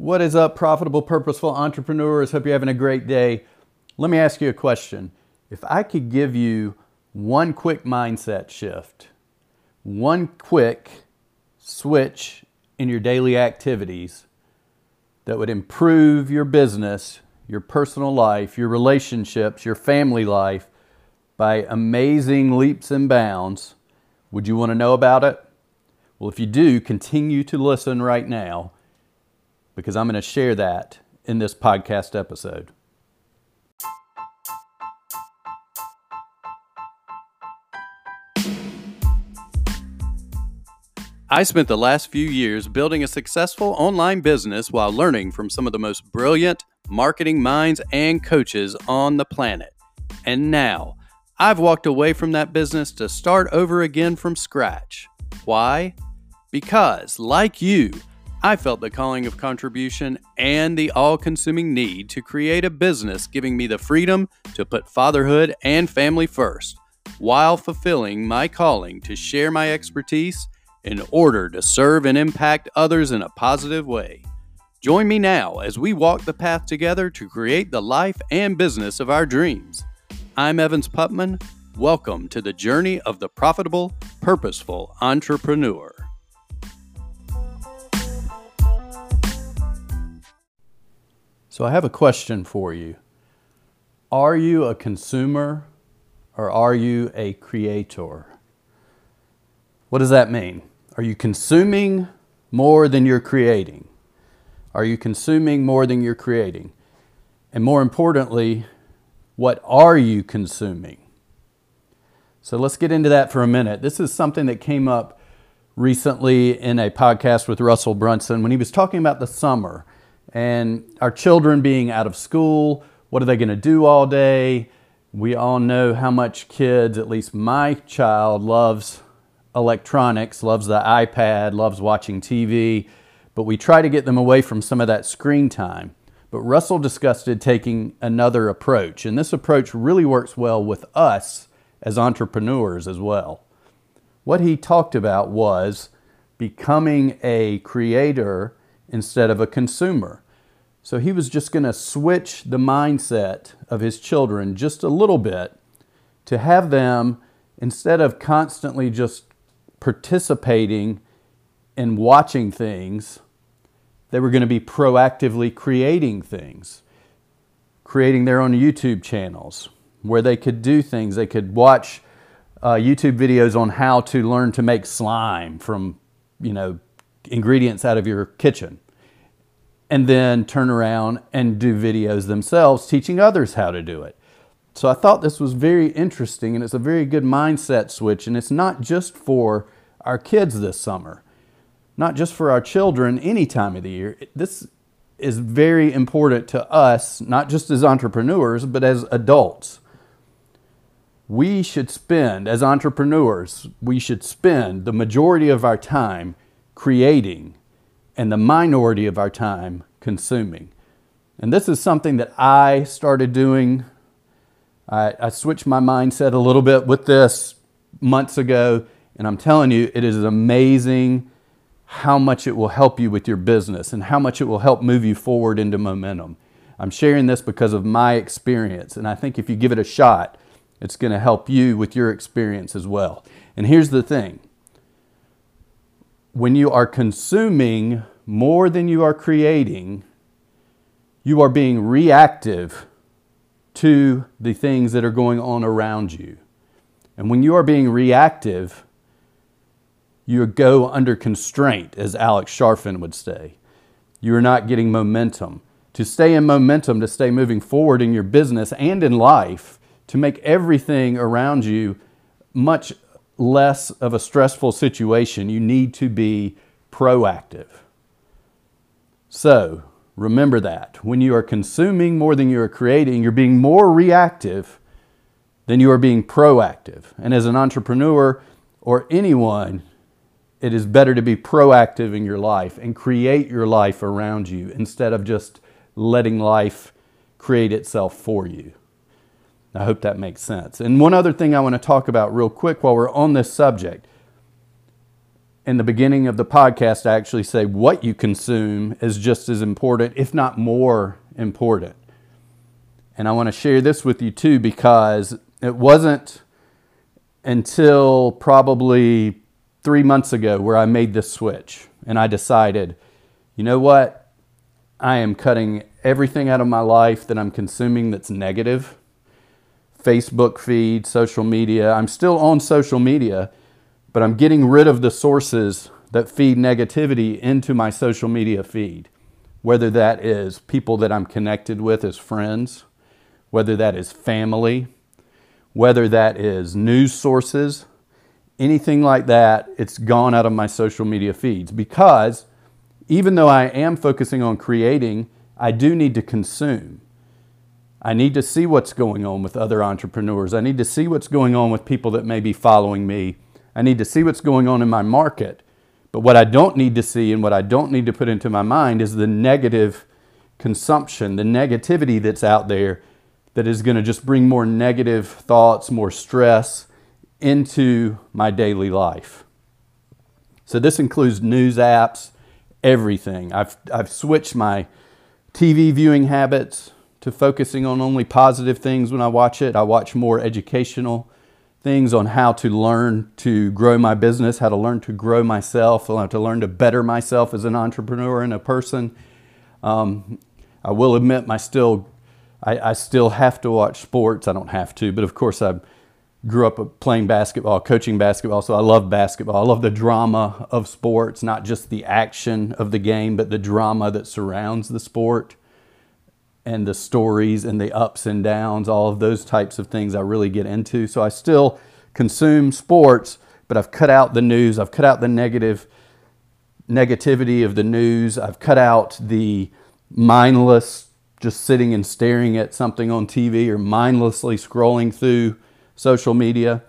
What is up, profitable, purposeful entrepreneurs? Hope you're having a great day. Let me ask you a question. If I could give you one quick mindset shift, one quick switch in your daily activities that would improve your business, your personal life, your relationships, your family life by amazing leaps and bounds, would you want to know about it? Well, if you do, continue to listen right now because I'm going to share that in this podcast episode. I spent the last few years building a successful online business while learning from some of the most brilliant marketing minds and coaches on the planet. And now, I've walked away from that business to start over again from scratch. Why? Because, like you, I felt the calling of contribution and the all consuming need to create a business giving me the freedom to put fatherhood and family first, while fulfilling my calling to share my expertise in order to serve and impact others in a positive way. Join me now as we walk the path together to create the life and business of our dreams. I'm Evans Putman. Welcome to the journey of the profitable, purposeful entrepreneur. So, I have a question for you. Are you a consumer or are you a creator? What does that mean? Are you consuming more than you're creating? Are you consuming more than you're creating? And more importantly, what are you consuming? So let's get into that for a minute. This is something that came up recently in a podcast with Russell Brunson when he was talking about the summer and our children being out of school. What are they going to do all day? We all know how much kids, at least my child, loves electronics, loves the iPad, loves watching TV, but we try to get them away from some of that screen time. But Russell discussed taking another approach, and this approach really works well with us as entrepreneurs as well. What he talked about was becoming a creator instead of a consumer. So he was just going to switch the mindset of his children just a little bit to have them, instead of constantly just participating in watching things, they were going to be proactively creating things, creating their own YouTube channels where they could do things. They could watch uh, YouTube videos on how to learn to make slime from, you know, ingredients out of your kitchen. And then turn around and do videos themselves teaching others how to do it. So I thought this was very interesting and it's a very good mindset switch. And it's not just for our kids this summer, not just for our children any time of the year. This is very important to us, not just as entrepreneurs, but as adults. We should spend, as entrepreneurs, we should spend the majority of our time creating and the minority of our time consuming. And this is something that I started doing I, I switched my mindset a little bit with this months ago, and I'm telling you, it is amazing how much it will help you with your business and how much it will help move you forward into momentum. I'm sharing this because of my experience, and I think if you give it a shot, it's going to help you with your experience as well. And here's the thing when you are consuming more than you are creating, you are being reactive to the things that are going on around you. And when you are being reactive, you go under constraint, as Alex Charfen would say. You are not getting momentum. To stay in momentum, to stay moving forward in your business and in life, to make everything around you much less of a stressful situation, you need to be proactive. So, Remember that. When you are consuming more than you are creating, you're being more reactive than you are being proactive. And as an entrepreneur or anyone, it is better to be proactive in your life and create your life around you instead of just letting life create itself for you. I hope that makes sense. And one other thing I want to talk about real quick while we're on this subject in the beginning of the podcast, I actually say what you consume is just as important, if not more important. And I want to share this with you too because it wasn't until probably three months ago where I made this switch and I decided, you know what? I am cutting everything out of my life that I'm consuming that's negative. Facebook feed, social media. I'm still on social media, but I'm getting rid of the sources that feed negativity into my social media feed. Whether that is people that I'm connected with as friends, whether that is family, whether that is news sources, anything like that, it's gone out of my social media feeds because even though I am focusing on creating, I do need to consume. I need to see what's going on with other entrepreneurs. I need to see what's going on with people that may be following me. I need to see what's going on in my market. But what I don't need to see and what I don't need to put into my mind is the negative consumption, the negativity that's out there that is going to just bring more negative thoughts, more stress into my daily life. So this includes news apps, everything. I've, I've switched my TV viewing habits to focusing on only positive things when I watch it. I watch more educational things on how to learn to grow my business, how to learn to grow myself, how to learn to better myself as an entrepreneur and a person. Um, I will admit, my still I, I still have to watch sports. I don't have to, but of course I grew up playing basketball, coaching basketball, so I love basketball. I love the drama of sports, not just the action of the game, but the drama that surrounds the sport and the stories and the ups and downs, all of those types of things I really get into. So I still consume sports, but I've cut out the news, I've cut out the negative negativity of the news, I've cut out the mindless just sitting and staring at something on TV or mindlessly scrolling through social media.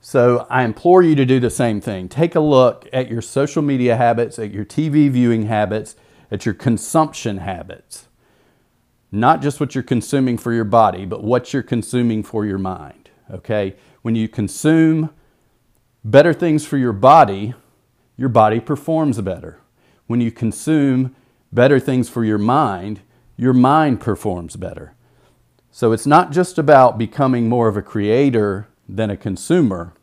So I implore you to do the same thing. Take a look at your social media habits, at your TV viewing habits, at your consumption habits. Not just what you're consuming for your body, but what you're consuming for your mind. Okay? When you consume better things for your body, your body performs better. When you consume better things for your mind, your mind performs better. So it's not just about becoming more of a creator than a consumer.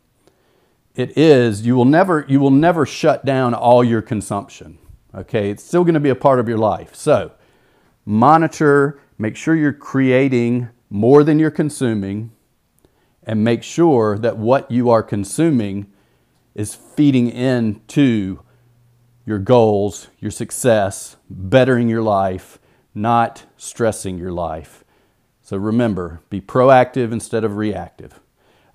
It is you will never you will never shut down all your consumption. Okay? It's still going to be a part of your life. So, monitor, make sure you're creating more than you're consuming and make sure that what you are consuming is feeding into your goals, your success, bettering your life, not stressing your life. So remember, be proactive instead of reactive.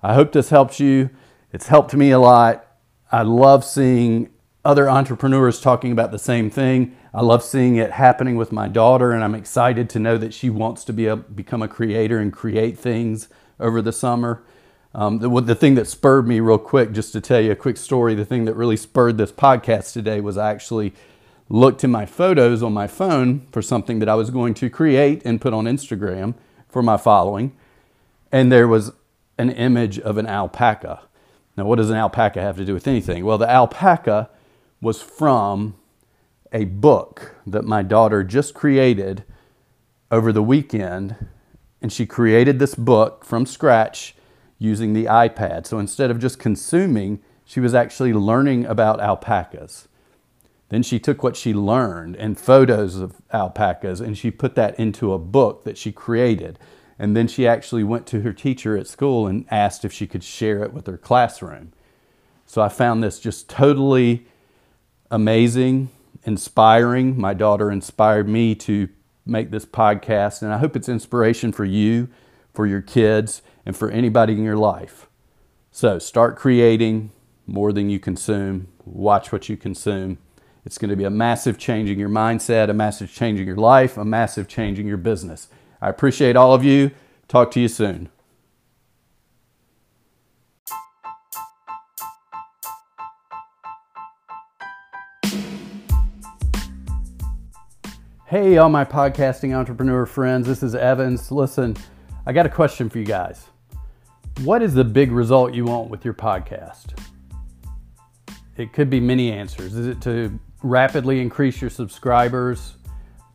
I hope this helps you. It's helped me a lot. I love seeing other entrepreneurs talking about the same thing. I love seeing it happening with my daughter, and I'm excited to know that she wants to be a, become a creator and create things over the summer. Um, the, the thing that spurred me, real quick, just to tell you a quick story, the thing that really spurred this podcast today was I actually looked in my photos on my phone for something that I was going to create and put on Instagram for my following. And there was an image of an alpaca. Now, what does an alpaca have to do with anything? Well, the alpaca was from a book that my daughter just created over the weekend. And she created this book from scratch using the iPad. So instead of just consuming, she was actually learning about alpacas. Then she took what she learned and photos of alpacas and she put that into a book that she created. And then she actually went to her teacher at school and asked if she could share it with her classroom. So I found this just totally amazing, inspiring. My daughter inspired me to make this podcast, and I hope it's inspiration for you, for your kids, and for anybody in your life. So start creating more than you consume. Watch what you consume. It's going to be a massive change in your mindset, a massive change in your life, a massive change in your business. I appreciate all of you. Talk to you soon. Hey, all my podcasting entrepreneur friends, this is Evans. Listen, I got a question for you guys. What is the big result you want with your podcast? It could be many answers. Is it to rapidly increase your subscribers?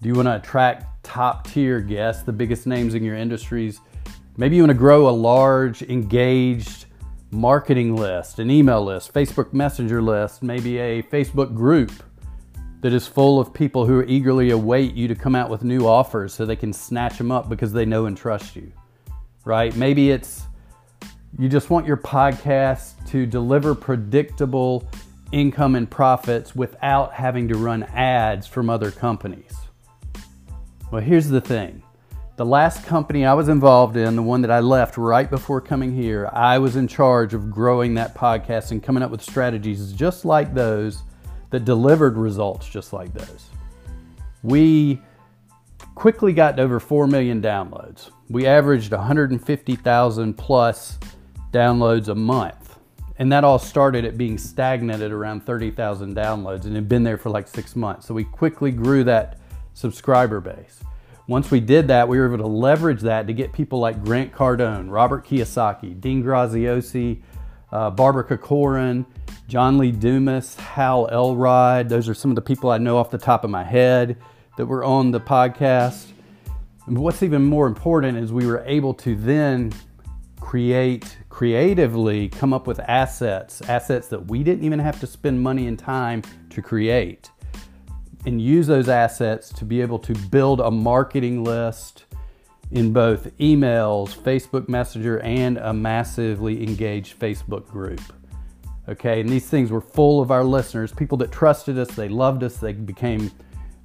Do you want to attract top tier guests, the biggest names in your industries? Maybe you want to grow a large, engaged marketing list, an email list, Facebook Messenger list, maybe a Facebook group that is full of people who eagerly await you to come out with new offers so they can snatch them up because they know and trust you, right? Maybe it's you just want your podcast to deliver predictable income and profits without having to run ads from other companies. Well, here's the thing. The last company I was involved in, the one that I left right before coming here, I was in charge of growing that podcast and coming up with strategies just like those that delivered results just like those. We quickly got over 4 million downloads. We averaged 150,000 plus downloads a month. And that all started at being stagnant at around 30,000 downloads and had been there for like six months. So we quickly grew that subscriber base. Once we did that, we were able to leverage that to get people like Grant Cardone, Robert Kiyosaki, Dean Graziosi, uh, Barbara Corcoran, John Lee Dumas, Hal Elrod. Those are some of the people I know off the top of my head that were on the podcast. And what's even more important is we were able to then create creatively, come up with assets, assets that we didn't even have to spend money and time to create, and use those assets to be able to build a marketing list in both emails, Facebook Messenger, and a massively engaged Facebook group. Okay, and these things were full of our listeners, people that trusted us, they loved us, they became,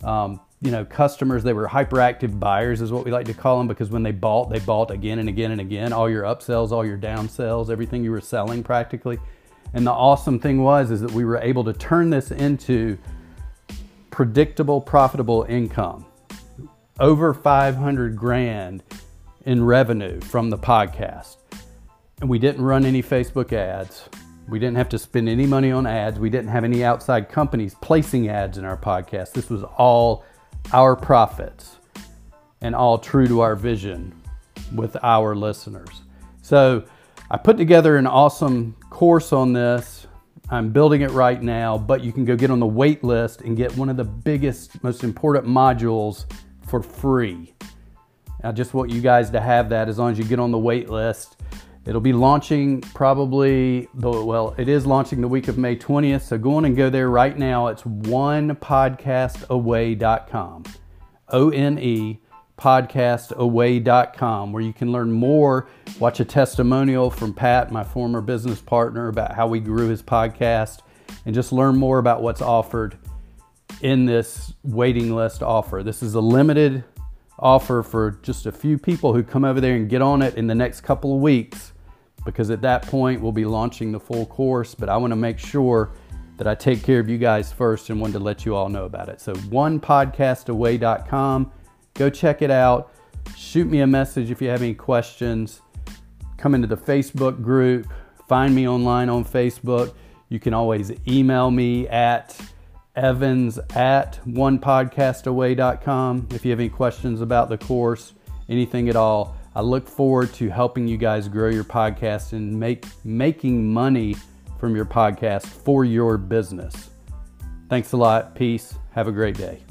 um, you know, customers. They were hyperactive buyers, is what we like to call them, because when they bought, they bought again and again and again. All your upsells, all your downsells, everything you were selling practically. And the awesome thing was is that we were able to turn this into predictable, profitable income over 500 grand in revenue from the podcast. And we didn't run any Facebook ads. We didn't have to spend any money on ads. We didn't have any outside companies placing ads in our podcast. This was all our profits and all true to our vision with our listeners. So I put together an awesome course on this. I'm building it right now, but you can go get on the wait list and get one of the biggest, most important modules for free. I just want you guys to have that as long as you get on the wait list. It'll be launching probably, well, it is launching the week of May 20th. So go on and go there right now. It's onepodcastaway.com. O N E podcastaway.com where you can learn more, watch a testimonial from Pat, my former business partner, about how we grew his podcast, and just learn more about what's offered in this waiting list offer. This is a limited offer for just a few people who come over there and get on it in the next couple of weeks because at that point we'll be launching the full course. But I want to make sure that I take care of you guys first and wanted to let you all know about it. So, onepodcastaway.com. Go check it out. Shoot me a message if you have any questions. Come into the Facebook group. Find me online on Facebook. You can always email me at evans at onepodcastaway.com if you have any questions about the course, anything at all. I look forward to helping you guys grow your podcast and make making money from your podcast for your business. Thanks a lot. Peace. Have a great day.